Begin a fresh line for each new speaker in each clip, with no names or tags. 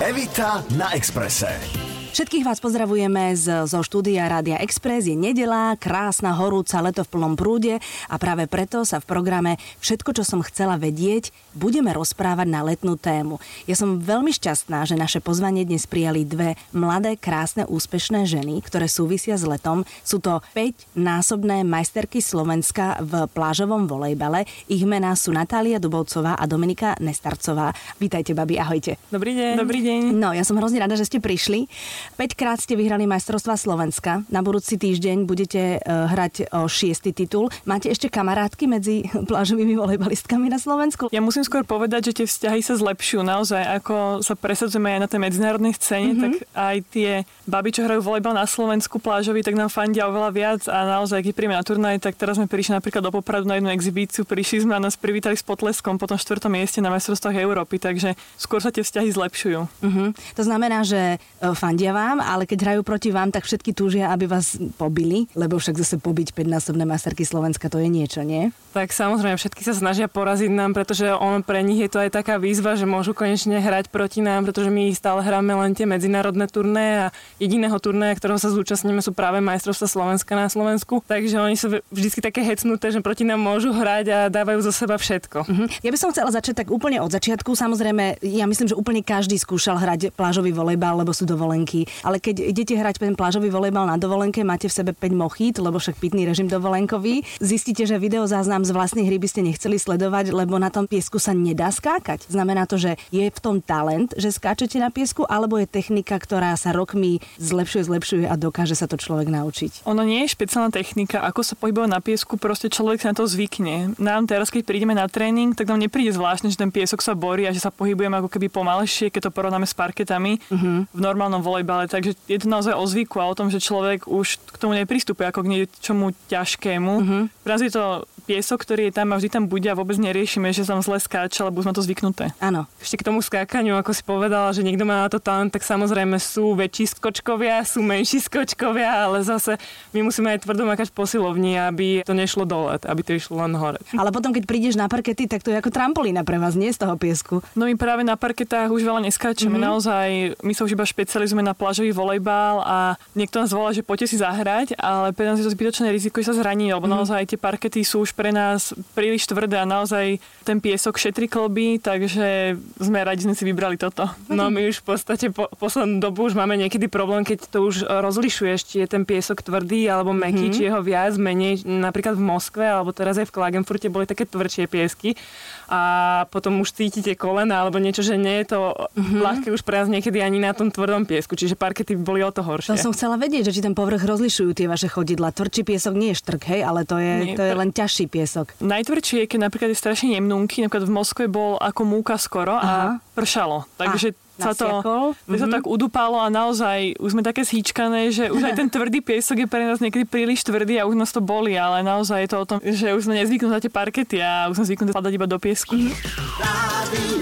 Evita na Exprese.
Všetkých vás pozdravujeme z, zo štúdia Rádia Express. Je nedela, krásna, horúca, leto v plnom prúde a práve preto sa v programe Všetko, čo som chcela vedieť, budeme rozprávať na letnú tému. Ja som veľmi šťastná, že naše pozvanie dnes prijali dve mladé, krásne, úspešné ženy, ktoré súvisia s letom. Sú to 5-násobné majsterky Slovenska v plážovom volejbale. Ich mená sú Natália Dubovcová a Dominika Nestarcová. Vítajte, babi, ahojte.
Dobrý deň.
Dobrý deň.
No, ja som hrozne rada, že ste prišli. 5 krát ste vyhrali majstrovstva Slovenska. Na budúci týždeň budete uh, hrať o šiestý titul. Máte ešte kamarátky medzi plážovými volejbalistkami na Slovensku?
Ja musím skôr povedať, že tie vzťahy sa zlepšujú naozaj. Ako sa presadzujeme aj na tej medzinárodnej scéne, mm-hmm. tak aj tie baby, čo hrajú volejbal na Slovensku plážový, tak nám fandia oveľa viac a naozaj, keď príjme na turnaj, tak teraz sme prišli napríklad do Popradu na jednu exibíciu, prišli sme a nás privítali s potleskom po tom štvrtom mieste na majstrovstvách Európy, takže skôr sa tie vzťahy zlepšujú.
Mm-hmm. To znamená, že e, vám, ale keď hrajú proti vám, tak všetky túžia, aby vás pobili, lebo však zase pobiť 5-násobné masterky Slovenska, to je niečo, nie?
Tak samozrejme, všetky sa snažia poraziť nám, pretože on pre nich je to aj taká výzva, že môžu konečne hrať proti nám, pretože my stále hráme len tie medzinárodné turné a jediného turné, ktorého sa zúčastníme, sú práve majstrovstvá Slovenska na Slovensku. Takže oni sú vždy také hecnuté, že proti nám môžu hrať a dávajú zo seba všetko.
Uh-huh. Ja by som chcela začať tak úplne od začiatku. Samozrejme, ja myslím, že úplne každý skúšal hrať plážový volejbal, lebo sú dovolenky ale keď idete hrať ten plážový volejbal na dovolenke, máte v sebe 5 mochít, lebo však pitný režim dovolenkový, zistíte, že videozáznam z vlastnej hry by ste nechceli sledovať, lebo na tom piesku sa nedá skákať. Znamená to, že je v tom talent, že skáčete na piesku, alebo je technika, ktorá sa rokmi zlepšuje, zlepšuje a dokáže sa to človek naučiť.
Ono nie je špeciálna technika, ako sa pohybuje na piesku, proste človek sa na to zvykne. Nám teraz, keď prídeme na tréning, tak nám nepríde zvláštne, že ten piesok sa borí a že sa pohybujeme ako keby pomalšie, keď to porovnáme s parketami uh-huh. v normálnom volejbale takže je to naozaj o zvyku a o tom, že človek už k tomu nepristupuje ako k niečomu ťažkému. Uh-huh. Pre nás je to piesok, ktorý je tam a vždy tam bude a vôbec neriešime, že sa zle skáča, lebo sme to zvyknuté.
Áno.
Ešte k tomu skákaniu, ako si povedala, že niekto má na to talent, tak samozrejme sú väčší skočkovia, sú menší skočkovia, ale zase my musíme aj tvrdo makať posilovni, aby to nešlo dole, aby to išlo len hore.
Ale potom, keď prídeš na parkety, tak to je ako trampolína pre vás, nie z toho piesku.
No my práve na parketách už veľa neskáčeme. Mm-hmm. Naozaj, my sa už iba špecializujeme na plážový volejbal a niekto nás volá, že poďte si zahrať, ale pre nás je to zbytočné riziko, že sa zraní, lebo mm-hmm. naozaj tie parkety sú už pre nás príliš tvrdé a naozaj ten piesok šetrí klby, takže sme radi, sme si vybrali toto.
No my už v podstate po, poslednú dobu už máme niekedy problém, keď to už rozlišuješ, či je ten piesok tvrdý alebo meký, mm-hmm. či je ho viac, menej. Napríklad v Moskve alebo teraz aj v Klagenfurte boli také tvrdšie piesky a potom už cítite kolena alebo niečo, že nie je to mm-hmm. ľahké už pre nás niekedy ani na tom tvrdom piesku, čiže parkety boli o to horšie.
To som chcela vedieť, že či ten povrch rozlišujú tie vaše chodidla. Tvrdší piesok nie je štrk, hej, ale to je, nie, to je len ťažší piesok.
Najtvrdšie je, keď napríklad je strašne jemnúky, napríklad v Moskve bol ako múka skoro Aha. a pršalo. Takže sa to, mm-hmm. sa tak udupalo a naozaj už sme také zhýčkané, že už aj ten tvrdý piesok je pre nás niekedy príliš tvrdý a už nás to boli, ale naozaj je to o tom, že už sme nezvyknutí na tie parkety a už sme zvyknutí padať iba do piesku.
Mm-hmm.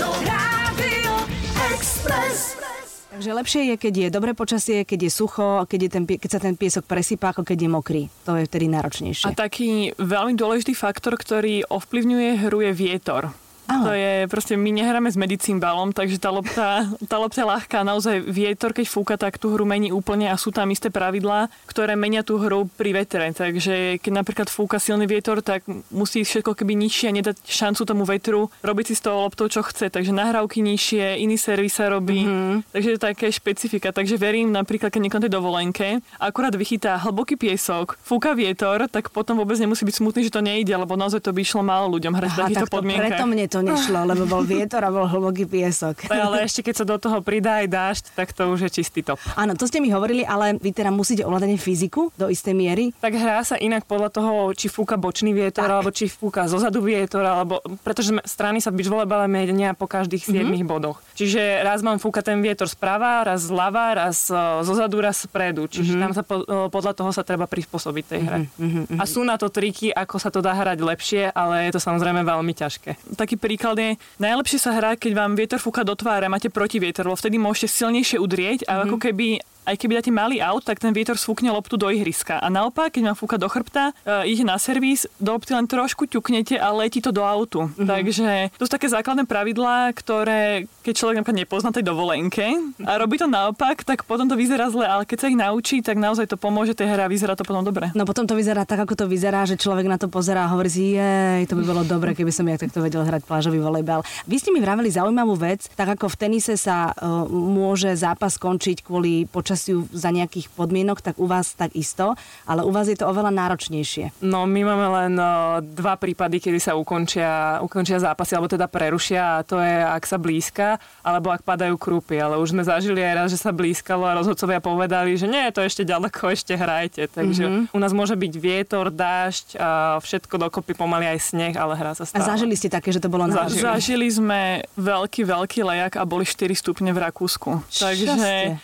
Takže lepšie je, keď je dobré počasie, keď je sucho, keď, je ten, keď sa ten piesok presypá, ako keď je mokrý. To je vtedy náročnejšie.
A taký veľmi dôležitý faktor, ktorý ovplyvňuje hru je vietor. Aha. To je proste, my nehráme s medicínbalom, takže tá lopta, tá lopta je ľahká. Naozaj vietor, keď fúka, tak tú hru mení úplne a sú tam isté pravidlá, ktoré menia tú hru pri vetre. Takže keď napríklad fúka silný vietor, tak musí všetko keby nižšie a nedať šancu tomu vetru robiť si s tou loptou, čo chce. Takže nahrávky nižšie, iný servis sa robí. Mm-hmm. Takže je to také špecifika. Takže verím napríklad, keď niekto tej dovolenke akurát vychytá hlboký piesok, fúka vietor, tak potom vôbec nemusí byť smutný, že to nejde, lebo naozaj to by išlo málo ľuďom hrať v takýchto podmienkach.
Preto mne to to nešlo, lebo bol vietor a bol hlboký piesok.
Ale ešte keď sa do toho pridá aj dážď, tak to už je čistý top.
Áno, to ste mi hovorili, ale vy teda musíte ovládať fyziku do istej miery.
Tak hrá sa inak podľa toho, či fúka bočný vietor, tak. alebo či fúka zozadu vietor, alebo pretože strany sa v beachvolejbale menia po každých 7 mm-hmm. bodoch. Čiže raz mám fúka ten vietor sprava, raz zľava, raz e, zozadu, raz spredu. Čiže mm-hmm. tam sa po, e, podľa toho sa treba prispôsobiť tej hre. Mm-hmm. A sú na to triky, ako sa to dá hrať lepšie, ale je to samozrejme veľmi ťažké.
Taký príklad je, najlepšie sa hrá, keď vám vietor fúka do tváre, máte protivietor, lebo vtedy môžete silnejšie udrieť a mm-hmm. ako keby aj keby dáte malý aut, tak ten vietor sfúkne loptu do ihriska. A naopak, keď vám fúka do chrbta, uh, ide na servis, do lopty len trošku ťuknete a letí to do autu. Mm-hmm. Takže to sú také základné pravidlá, ktoré keď človek napríklad nepozná tej dovolenke a robí to naopak, tak potom to vyzerá zle, ale keď sa ich naučí, tak naozaj to pomôže tej hre a vyzerá to potom dobre.
No potom to vyzerá tak, ako to vyzerá, že človek na to pozerá a hovorí si, jej, to by bolo dobre, keby som ja takto vedel hrať plážový volejbal. Vy ste mi vraveli zaujímavú vec, tak ako v tenise sa uh, môže zápas skončiť kvôli počasiu za nejakých podmienok, tak u vás tak isto, ale u vás je to oveľa náročnejšie.
No my máme len dva prípady, kedy sa ukončia, ukončia zápasy, alebo teda prerušia a to je, ak sa blízka, alebo ak padajú krúpy. Ale už sme zažili aj raz, že sa blízkalo a rozhodcovia povedali, že nie, to ešte ďaleko, ešte hrajte. Takže mm-hmm. u nás môže byť vietor, dážď a všetko dokopy pomaly aj sneh, ale hra sa stále.
A zažili ste také, že to bolo na
Zažili. Zažili sme veľký, veľký lejak a boli 4 stupne v Rakúsku. Takže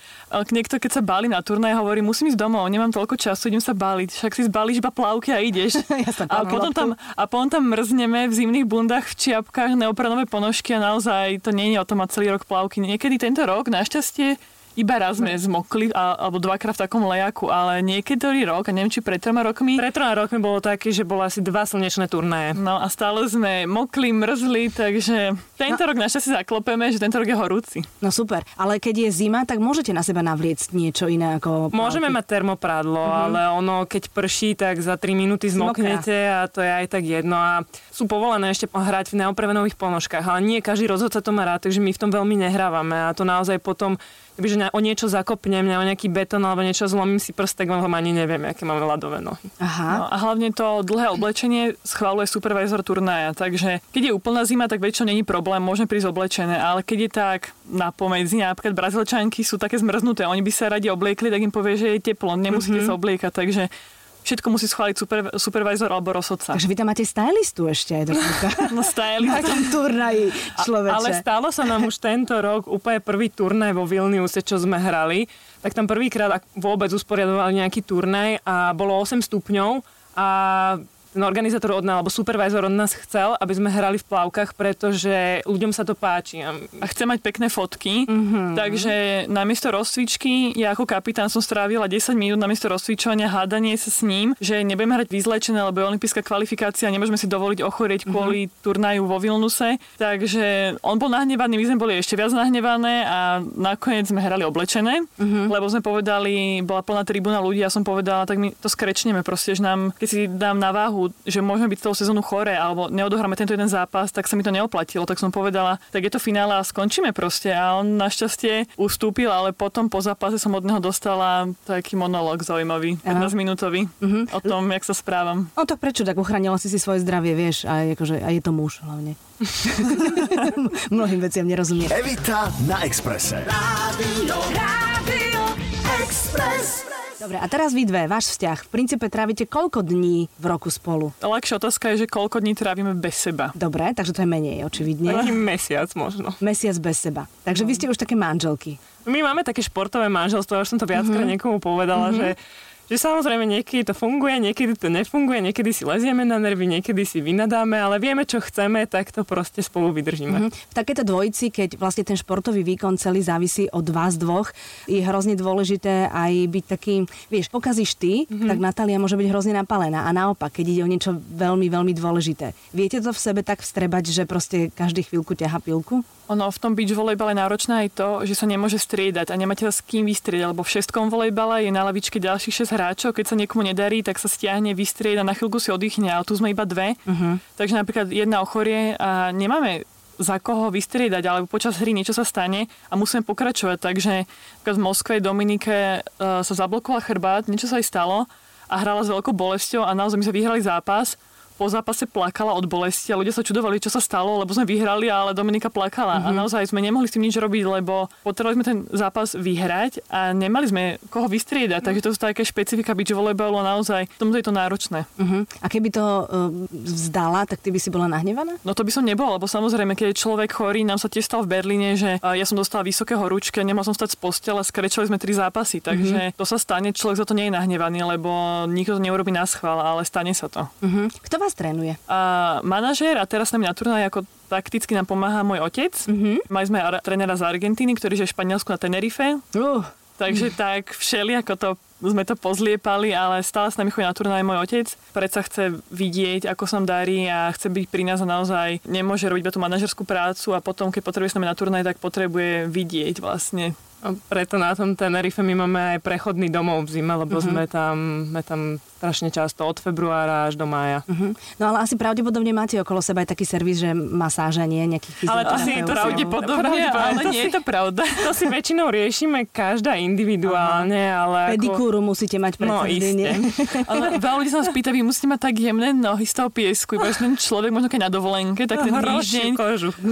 niekto, keď sa báli na turnaj, hovorí, musím ísť domov, nemám toľko času, idem sa báliť. Však si zbalíš iba plavky a ideš.
ja
a, potom tam, a potom tam mrzneme v zimných bundách, v čiapkách, neopranové ponožky a naozaj to nie je o tom mať celý rok plavky. Niekedy tento rok, našťastie, iba raz sme zmokli, a, alebo dvakrát v takom lejaku, ale niekedy rok, a neviem, či pred troma rokmi.
Pred troma rokmi bolo také, že bolo asi dva slnečné turnaje.
No a stále sme mokli, mrzli, takže tento no. rok našťastie zaklopeme, že tento rok je horúci.
No super, ale keď je zima, tak môžete na seba navliecť niečo iné ako...
Môžeme mať termoprádlo, mm-hmm. ale ono, keď prší, tak za 3 minúty zmoknete a to je aj tak jedno. A sú povolené ešte hrať v neoprevenových ponožkách, ale nie každý rozhodca to má rád, takže my v tom veľmi nehrávame a to naozaj potom že o niečo zakopnem, o nejaký betón alebo niečo zlomím si prst, tak vám ani neviem, aké máme ľadové nohy.
Aha. No, a hlavne to dlhé oblečenie schváluje supervisor turnaja, takže keď je úplná zima, tak väčšinou není problém, môžeme prísť oblečené, ale keď je tak na pomedzi, napríklad brazilčanky sú také zmrznuté, oni by sa radi obliekli, tak im povie, že je teplo, nemusíte mm-hmm. sa obliekať, takže všetko musí schváliť super, supervisor alebo rozhodca.
Takže vy tam máte stylistu ešte aj dokonca.
no stylistu.
Na turnaji, človeče.
Ale stalo sa nám už tento rok úplne prvý turnaj vo Vilniuse, čo sme hrali. Tak tam prvýkrát vôbec usporiadovali nejaký turnaj a bolo 8 stupňov a ten organizátor od nás, alebo supervisor od nás chcel, aby sme hrali v plavkách, pretože ľuďom sa to páči.
A chce mať pekné fotky, mm-hmm. takže namiesto rozcvičky, ja ako kapitán som strávila 10 minút namiesto rozcvičovania hádanie sa s ním, že nebudeme hrať vyzlečené, lebo je olimpijská kvalifikácia, nemôžeme si dovoliť ochorieť mhm. kvôli mm-hmm. turnaju vo Vilnuse. Takže on bol nahnevaný, my sme boli ešte viac nahnevané a nakoniec sme hrali oblečené, mm-hmm. lebo sme povedali, bola plná tribúna ľudí a som povedala, tak my to skrečneme proste, že nám, keď si dám na váhu že môžeme byť celú sezónu chore alebo neodohráme tento jeden zápas, tak sa mi to neoplatilo. Tak som povedala, tak je to finále a skončíme proste. A on našťastie ustúpil, ale potom po zápase som od neho dostala taký monológ zaujímavý, 15 minútový, uh-huh. o tom, jak sa správam.
No tak prečo, tak uchránila si si svoje zdravie, vieš, a, akože, a je to muž hlavne. Mnohým veciam nerozumie.
Evita na Exprese. Rádio, Rádio
Express. Dobre, a teraz vy dve, váš vzťah. V princípe trávite koľko dní v roku spolu?
Ľahšia otázka je, že koľko dní trávime bez seba.
Dobre, takže to je menej, očividne.
Ani mesiac možno.
Mesiac bez seba. Takže vy ste už také manželky.
My máme také športové manželstvo, už som to viackrát mm-hmm. niekomu povedala, mm-hmm. že že samozrejme niekedy to funguje, niekedy to nefunguje, niekedy si lezieme na nervy, niekedy si vynadáme, ale vieme, čo chceme, tak to proste spolu vydržíme. Mm-hmm.
V takéto dvojici, keď vlastne ten športový výkon celý závisí od vás dvoch, je hrozne dôležité aj byť taký, vieš, pokazíš ty, mm-hmm. tak Natália môže byť hrozne napálená. A naopak, keď ide o niečo veľmi, veľmi dôležité. Viete to v sebe tak vstrebať, že proste každý chvíľku ťaha pilku?
Ono v tom beach volejbale je náročné aj to, že sa nemôže striedať a nemáte s kým vystriedať, lebo v šestkom volejbale je na lavičke ďalších 6 hráčov, keď sa niekomu nedarí, tak sa stiahne, vystrieda, na chvíľku si oddychne, ale tu sme iba dve. Uh-huh. Takže napríklad jedna ochorie a nemáme za koho vystriedať, alebo počas hry niečo sa stane a musíme pokračovať. Takže v Moskve, Dominike uh, sa zablokoval chrbát, niečo sa aj stalo a hrala s veľkou bolesťou a naozaj my sme vyhrali zápas po zápase plakala od bolesti a ľudia sa čudovali, čo sa stalo, lebo sme vyhrali, ale Dominika plakala. Mm-hmm. A mhm. naozaj sme nemohli s tým nič robiť, lebo potrebovali sme ten zápas vyhrať a nemali sme koho vystriedať. Mm-hmm. Takže to sú také špecifika beach volejbalu a naozaj tomu je to náročné.
Mm-hmm. A keby to uh, vzdala, tak ty by si bola nahnevaná?
No to by som nebola, lebo samozrejme, keď je človek chorý, nám sa tiež stalo v Berlíne, že uh, ja som dostala vysoké horúčky a nemal som stať z postele, skrečali sme tri zápasy. Takže mm-hmm. to sa stane, človek za to nie je nahnevaný, lebo nikto to neurobi na schvál, ale stane sa to.
Mm-hmm. Kto vás trénuje?
A manažér a teraz s nami na turnaji ako takticky nám pomáha môj otec. Mm-hmm. Mali sme ar- trénera z Argentíny, ktorý je v Španielsku na Tenerife.
Uh.
Takže tak všeli, ako to sme to pozliepali, ale stále s nami chodí na turnaj môj otec. Predsa chce vidieť, ako som darí a chce byť pri nás a naozaj nemôže robiť tú manažerskú prácu a potom, keď potrebuje s nami na turnaj, tak potrebuje vidieť vlastne
a preto na tom Tenerife my máme aj prechodný domov v zime, lebo mm-hmm. sme, tam, sme tam strašne často od februára až do mája.
Mm-hmm. No ale asi pravdepodobne máte okolo seba aj taký servis, že masáže, nie nejakých
Ale to si je pravdepodobne, ale nie je to pravda.
To si väčšinou riešime každá individuálne, Aha. ale...
Pedikúru ako... musíte mať pre no,
vždy,
ale veľa ľudí sa nás pýta, vy musíte mať tak jemné nohy z toho piesku, iba ten človek možno keď na dovolenke, tak ten týždeň,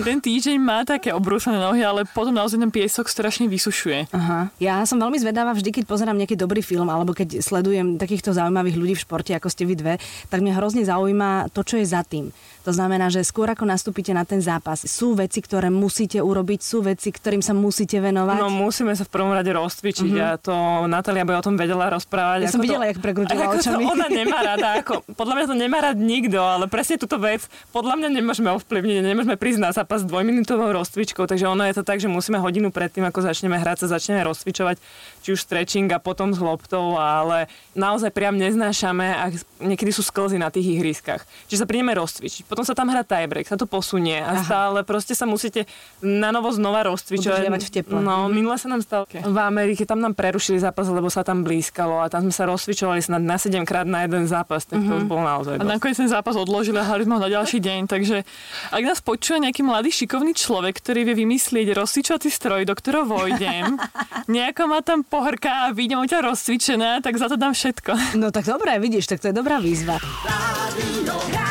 ten týždeň má také obrúsené nohy, ale potom naozaj ten piesok strašne vysušuje zlepšuje.
Aha. Ja som veľmi zvedavá vždy, keď pozerám nejaký dobrý film alebo keď sledujem takýchto zaujímavých ľudí v športe, ako ste vy dve, tak mňa hrozne zaujíma to, čo je za tým. To znamená, že skôr ako nastúpite na ten zápas, sú veci, ktoré musíte urobiť, sú veci, ktorým sa musíte venovať.
No musíme sa v prvom rade rozcvičiť mm-hmm. a to Natália by o tom vedela rozprávať.
Ja som videla, to, jak prekrutila očami.
ona nemá rada, ako, podľa mňa to nemá rád nikto, ale presne túto vec podľa mňa nemôžeme ovplyvniť, nemôžeme prísť na zápas s dvojminútovou rozcvičkou, takže ono je to tak, že musíme hodinu predtým, ako začneme hrať, sa začneme rozcvičovať, či už stretching a potom s loptou, ale naozaj priam neznášame a niekedy sú sklzy na tých ihriskách. Čiže sa prídeme rozcvičiť potom sa tam hrá tiebreak, sa to posunie a Aha. stále proste sa musíte na novo znova rozcvičovať.
v teple.
No, mhm. minule sa nám stalo okay. v Amerike, tam nám prerušili zápas, lebo sa tam blízkalo a tam sme sa rozcvičovali snad na 7 krát na jeden zápas, tak to uh-huh. bol naozaj
A nakoniec ten zápas odložili a hrali sme ho na ďalší deň, takže ak nás počuje nejaký mladý šikovný človek, ktorý vie vymyslieť rozcvičovací stroj, do ktorého vojdem, nejako ma tam pohrká a vidím ťa rozcvičená, tak za to dám všetko.
No tak dobré, vidíš, tak to je dobrá výzva. Rádio,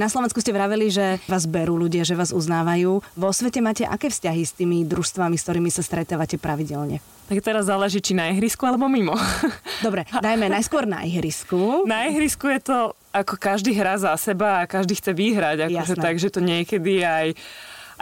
Na Slovensku ste vraveli, že vás berú ľudia, že vás uznávajú. Vo svete máte aké vzťahy s tými družstvami, s ktorými sa stretávate pravidelne?
Tak teraz záleží, či na ihrisku alebo mimo.
Dobre, dajme najskôr na ihrisku.
Na ihrisku je to ako každý hrá za seba a každý chce vyhrať. Akože, takže to niekedy aj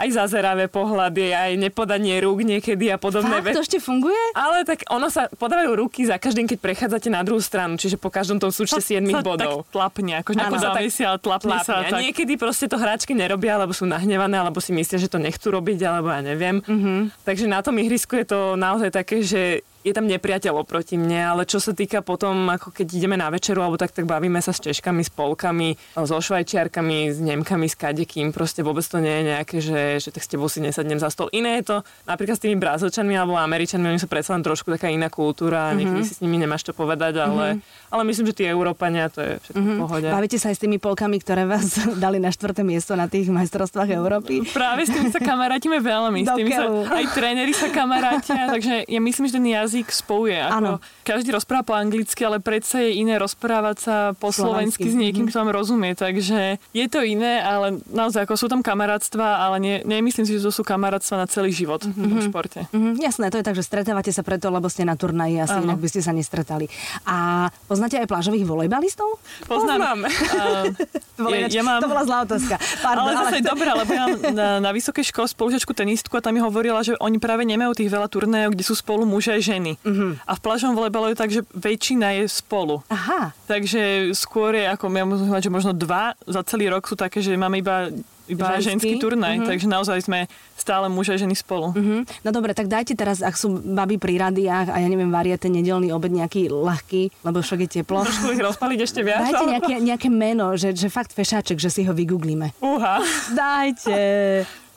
aj zazeravé pohľady, aj nepodanie rúk niekedy a podobné
veci. to ešte funguje?
Ale tak ono sa podávajú ruky za každým, keď prechádzate na druhú stranu, čiže po každom tom súčte 7 bodov.
Tak tlapne, ako sa ale tlapne sa.
Tak... A niekedy proste to hráčky nerobia, alebo sú nahnevané, alebo si myslia, že to nechcú robiť, alebo ja neviem. Mm-hmm. Takže na tom ihrisku je to naozaj také, že je tam nepriateľ oproti mne, ale čo sa týka potom, ako keď ideme na večeru, alebo tak, tak bavíme sa s Češkami, s Polkami, so Švajčiarkami, s Nemkami, s kadekým, proste vôbec to nie je nejaké, že, že tak s tebou si nesadnem za stol. Iné je to napríklad s tými Brazilčanmi alebo Američanmi, oni sú predsa len trošku taká iná kultúra, mm-hmm. niekedy si s nimi nemáš čo povedať, ale, mm-hmm. ale myslím, že tí Európania, to je všetko mm-hmm. v pohode.
Bavíte sa aj s tými Polkami, ktoré vás dali na štvrté miesto na tých majstrovstvách Európy?
Práve s tými sa kamarátime veľmi, s tými sa, aj tréneri sa kamarátia, takže ja myslím, že ten jazyk spojuje. Ako každý rozpráva po anglicky, ale predsa je iné rozprávať sa po slovensky, slovensky s niekým, kto vám rozumie. Takže je to iné, ale naozaj ako sú tam kamarátstva, ale nie, nemyslím si, že to sú kamarátstva na celý život mm-hmm. v športe.
Mm-hmm. Jasné, to je tak, že stretávate sa preto, lebo ste na turnaji, asi ano. inak by ste sa nestretali. A poznáte aj plážových volejbalistov?
Poznám.
Poznám. Uh, ja, ja mám... To bola zlá otázka.
Pardon, ale zase ale... dobré, lebo ja na, na vysokej škole spolužiačku tenistku a tam mi hovorila, že oni práve nemajú tých veľa turnajov, kde sú spolu muži aj ženy. Mm-hmm. Mm-hmm. A v plážovom volejbale je tak, že väčšina je spolu.
Aha.
Takže skôr je ako, ja musím že možno dva za celý rok sú také, že máme iba iba ženský, ženský turnaj, mm-hmm. takže naozaj sme stále muž a ženy spolu.
Mm-hmm. No dobre, tak dajte teraz, ak sú baby pri radiách a ja neviem, varia ten nedelný obed nejaký ľahký, lebo však je teplo.
Trošku ich rozpaliť ešte viac.
Dajte nejaké, nejaké meno, že, že fakt fešáček, že si ho vygooglíme.
Uha.
Dajte.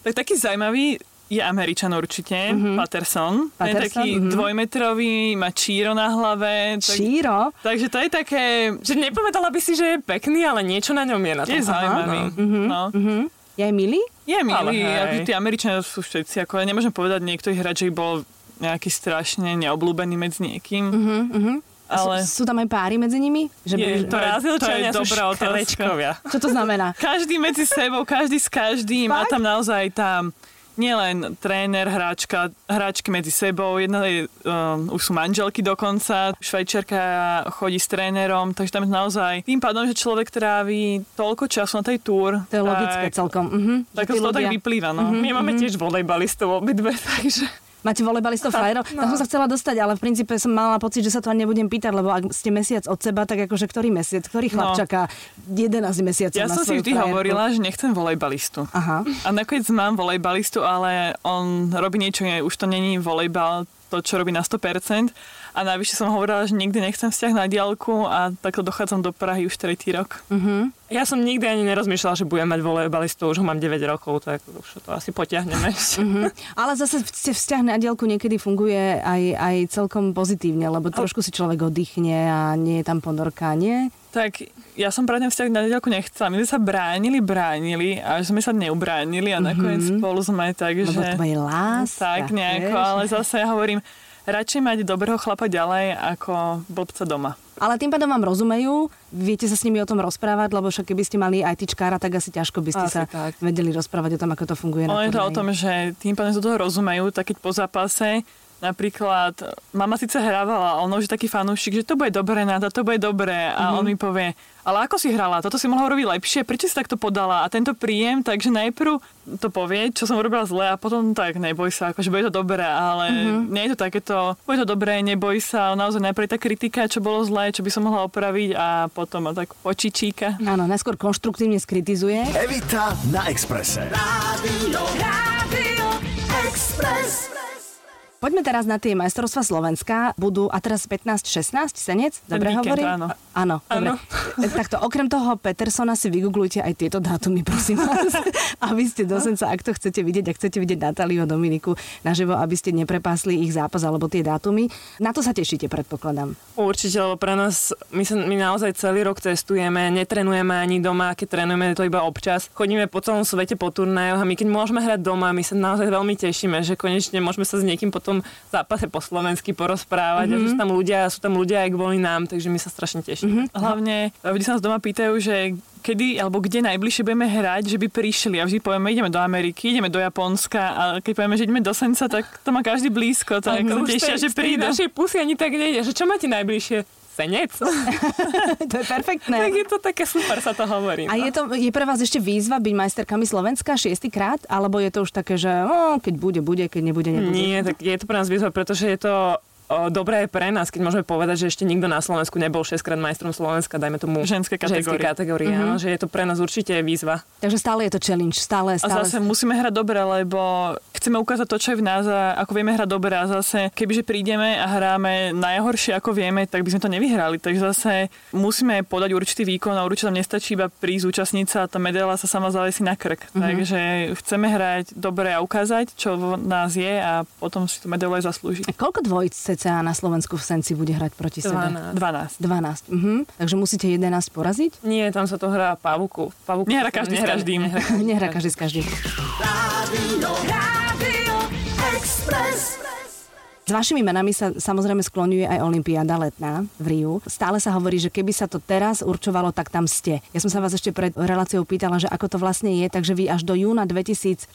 tak taký zaujímavý je Američan určite, mm-hmm. Patterson. Patterson. je taký mm-hmm. dvojmetrový, má číro na hlave.
Tak, číro?
Takže to je také...
Že nepovedala by si, že je pekný, ale niečo na ňom je na tom.
Je zaujímavý. No. Mm-hmm. No.
Mm-hmm. Je milý?
Je milý. Tí Američania sú všetci. Ako ja nemôžem povedať, niekto ich hráč, že bol nejaký strašne neobľúbený medzi niekým. Mm-hmm.
Ale... Sú, sú tam aj páry medzi nimi?
Že je, to, je, to je dobrá otázka.
Čo to znamená?
Každý medzi sebou, každý s každým. Fakt? A tam naozaj tam nielen tréner, hráčka, hráčky medzi sebou, jedna je, um, už sú manželky dokonca, švajčiarka chodí s trénerom, takže tam je naozaj tým pádom, že človek trávi toľko času na tej túr.
To je logické celkom. Uh-huh,
tak to ľudia... tak vyplýva. No.
Uh-huh, My máme uh-huh. tiež volejbalistov obidve, takže...
Máte volejbalistov frajerov? No. Tam som sa chcela dostať, ale v princípe som mala pocit, že sa to ani nebudem pýtať, lebo ak ste mesiac od seba, tak akože ktorý mesiac, ktorý chlap no. čaká 11 mesiacov
Ja
na
som si vždy frajerku. hovorila, že nechcem volejbalistu.
Aha.
A nakoniec mám volejbalistu, ale on robí niečo iné. Už to není volejbal, to, čo robí na 100%. A najvyššie som hovorila, že nikdy nechcem vzťah na diálku a takto dochádzam do Prahy už tretí rok.
Uh-huh. Ja som nikdy ani nerozmýšľala, že budem mať volejbalistu, už ho mám 9 rokov, tak už to asi potiahneme. Uh-huh.
Ale zase vzťah na diálku niekedy funguje aj, aj celkom pozitívne, lebo trošku si človek oddychne a nie je tam ponorka, nie?
Tak ja som pre ten vzťah na diálku nechcela. My sme sa bránili, bránili a sme sa neubránili a nakoniec mm-hmm. spolu sme tak,
Lebo
že...
to je láska,
Tak nejako, vieš? ale zase ja hovorím, radšej mať dobrého chlapa ďalej ako blbca doma.
Ale tým pádom vám rozumejú, viete sa s nimi o tom rozprávať, lebo však keby ste mali ITčkára, tak asi ťažko by ste asi sa tak. vedeli rozprávať o tom, ako to funguje.
Ono je to o tom, že tým pádom sa toho rozumejú, tak keď po zápase Napríklad, mama síce hrávala, ale on už je taký fanúšik, že to bude dobré, Nada, to bude dobré. A mm-hmm. on mi povie, ale ako si hrala? Toto si mohla robiť lepšie, prečo si takto podala? A tento príjem, takže najprv to povie, čo som urobila zle a potom tak, neboj sa, akože bude to dobré, ale mm-hmm. nie je to takéto, bude to dobré, neboj sa, naozaj najprv tá kritika, čo bolo zlé, čo by som mohla opraviť a potom tak počičíka.
Áno, najskôr konštruktívne skritizuje.
Evita na Exprese. Rádio, Rádio
Express. Poďme teraz na tie majstrovstva Slovenska. Budú, a teraz 15-16, senec? Dobre hovorím?
Áno.
Áno, dobre. Takto, okrem toho Petersona si vygooglujte aj tieto dátumy, prosím vás. aby ste do senca, ak to chcete vidieť, ak chcete vidieť Natáliu a Dominiku naživo, aby ste neprepásli ich zápas alebo tie dátumy. Na to sa tešíte, predpokladám.
Určite, lebo pre nás, my, sa, my naozaj celý rok testujeme, netrenujeme ani doma, keď trénujeme to iba občas. Chodíme po celom svete po turnajoch a my keď môžeme hrať doma, my sa naozaj veľmi tešíme, že konečne môžeme sa s niekým potom tom zápase po slovensky porozprávať mm-hmm. a že sú tam ľudia, sú tam ľudia aj kvôli nám, takže my sa strašne tešíme.
Mm-hmm. Hlavne, vždy sa nás doma pýtajú, že kedy alebo kde najbližšie budeme hrať, že by prišli a vždy povieme, ideme do Ameriky, ideme do Japonska a keď povieme, že ideme do Senca, tak to má každý blízko, tak sa tešia, že prídu.
Našej pusy ani tak nejde, že čo máte najbližšie? Senec.
to je perfektné.
tak je to také super, sa to hovorí.
A no. je, to, je pre vás ešte výzva byť majsterkami Slovenska šiestýkrát? Alebo je to už také, že oh, keď bude, bude, keď nebude, nebude?
Nie, tak je to pre nás výzva, pretože je to dobré je pre nás, keď môžeme povedať, že ešte nikto na Slovensku nebol 6 krát majstrom Slovenska, dajme tomu
ženské kategórie,
ženské kategórie mm-hmm. áno, že je to pre nás určite výzva.
Takže stále je to challenge, stále, stále.
A zase musíme hrať dobre, lebo chceme ukázať to, čo je v nás a ako vieme hrať dobre a zase, kebyže prídeme a hráme najhoršie, ako vieme, tak by sme to nevyhrali. Takže zase musíme podať určitý výkon a určite tam nestačí iba prísť účastniť sa a tá medaila sa sama zavesí na krk. Mm-hmm. Takže chceme hrať dobre a ukázať, čo v nás je a potom si tú medailu aj zaslúžiť.
A koľko dvojic cca na Slovensku v Senci bude hrať proti 12. sebe?
12.
12. Mhm. Takže musíte 11 poraziť?
Nie, tam sa to hrá pavuku. pavuku
Nehra každý každým.
Nehrá, nehrá každý s každým. Rádio, Rádio Express. S vašimi menami sa samozrejme skloňuje aj Olympiáda letná v Riu. Stále sa hovorí, že keby sa to teraz určovalo, tak tam ste. Ja som sa vás ešte pred reláciou pýtala, že ako to vlastne je, takže vy až do júna 2016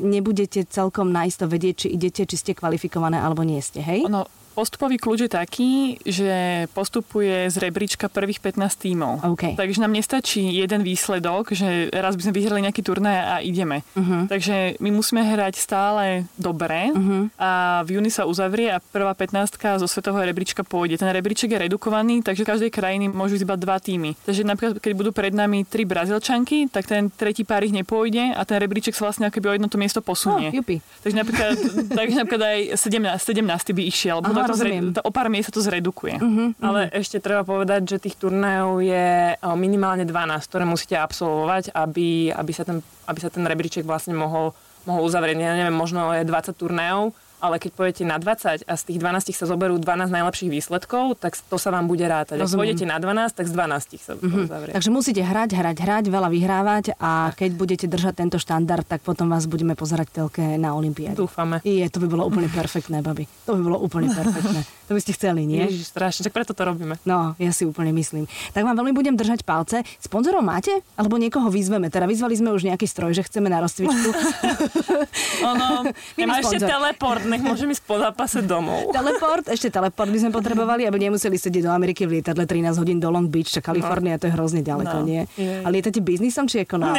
nebudete celkom naisto vedieť, či idete, či ste kvalifikované alebo nie ste, hej?
Ono, Postupový kľúč je taký, že postupuje z rebríčka prvých 15 tímov.
Okay.
Takže nám nestačí jeden výsledok, že raz by sme vyhrali nejaký turnaj a ideme. Uh-huh. Takže my musíme hrať stále dobre uh-huh. a v júni sa uzavrie a prvá 15 zo svetového rebríčka pôjde. Ten rebríček je redukovaný, takže v každej krajiny môžu ísť iba dva týmy. Takže napríklad, keď budú pred nami tri Brazílčanky, tak ten tretí pár ich nepôjde a ten rebríček sa vlastne akoby o jedno to miesto posunie.
Oh,
takže napríklad, takže napríklad aj 17, 17 by išiel. Aha, to zre, to o pár miest sa to zredukuje.
Uh-huh, uh-huh. Ale ešte treba povedať, že tých turnajov je minimálne 12, ktoré musíte absolvovať, aby, aby, sa, ten, aby sa ten rebríček vlastne mohol, mohol uzavrieť. Ja neviem, možno je 20 turnajov, ale keď pôjdete na 20 a z tých 12 sa zoberú 12 najlepších výsledkov, tak to sa vám bude rátať. Ak pôjdete na 12, tak z 12 sa mm-hmm. uzavrie.
Takže musíte hrať, hrať, hrať, veľa vyhrávať a keď budete držať tento štandard, tak potom vás budeme pozerať telke na Olympiáde.
Dúfame.
Je, to by bolo úplne perfektné, babi. To by bolo úplne perfektné. To by ste chceli, nie?
Ježiš, strašne, tak preto to robíme.
No, ja si úplne myslím. Tak vám veľmi budem držať palce. Sponzorov máte? Alebo niekoho vyzveme? Teda vyzvali sme už nejaký stroj, že chceme na rozcvičku.
ono, ešte teleport nech môžem ísť po zápase domov.
Teleport, ešte teleport by sme potrebovali, aby nemuseli sedieť do Ameriky v lietadle 13 hodín do Long Beach, čo Kalifornia, to je hrozne ďaleko,
No.
nie?
Je.
A lietate biznisom či ekonom?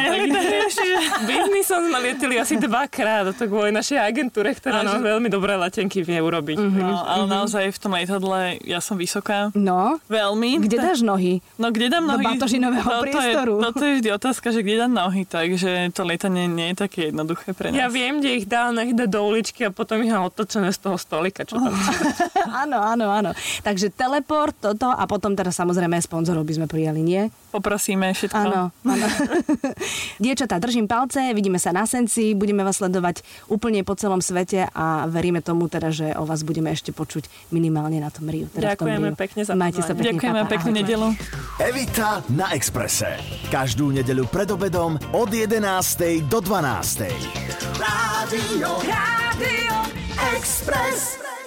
Biznisom sme lietili asi dvakrát, a to kvôli našej agentúre, ktorá nám veľmi dobré letenky vie urobiť.
No, ale naozaj v tom lietadle ja som vysoká.
No,
Veľmi.
kde dáš nohy?
No kde dám
Do
nohy?
batožinového
no, to
priestoru.
Je, no to je vždy otázka, že kde dám nohy, takže to lietanie nie je také jednoduché pre nás.
Ja viem, kde ich dá, nech dá do uličky a potom ich má otočené z toho stolika, čo tam
áno, áno, áno. Takže teleport, toto a potom teda samozrejme sponzorov by sme prijali, nie?
Poprosíme všetko.
Áno, áno. Dievčatá, držím palce, vidíme sa na Senci, budeme vás sledovať úplne po celom svete a veríme tomu teda, že o vás budeme ešte počuť minimálne na tom Riu. Teda v tom
Ďakujeme
Riu.
pekne za
Majte sa pekne,
Ďakujeme
papa,
peknú nedelu.
Evita na Exprese. Každú nedeľu pred obedom od 11. do 12. Rádio, Rádio Express.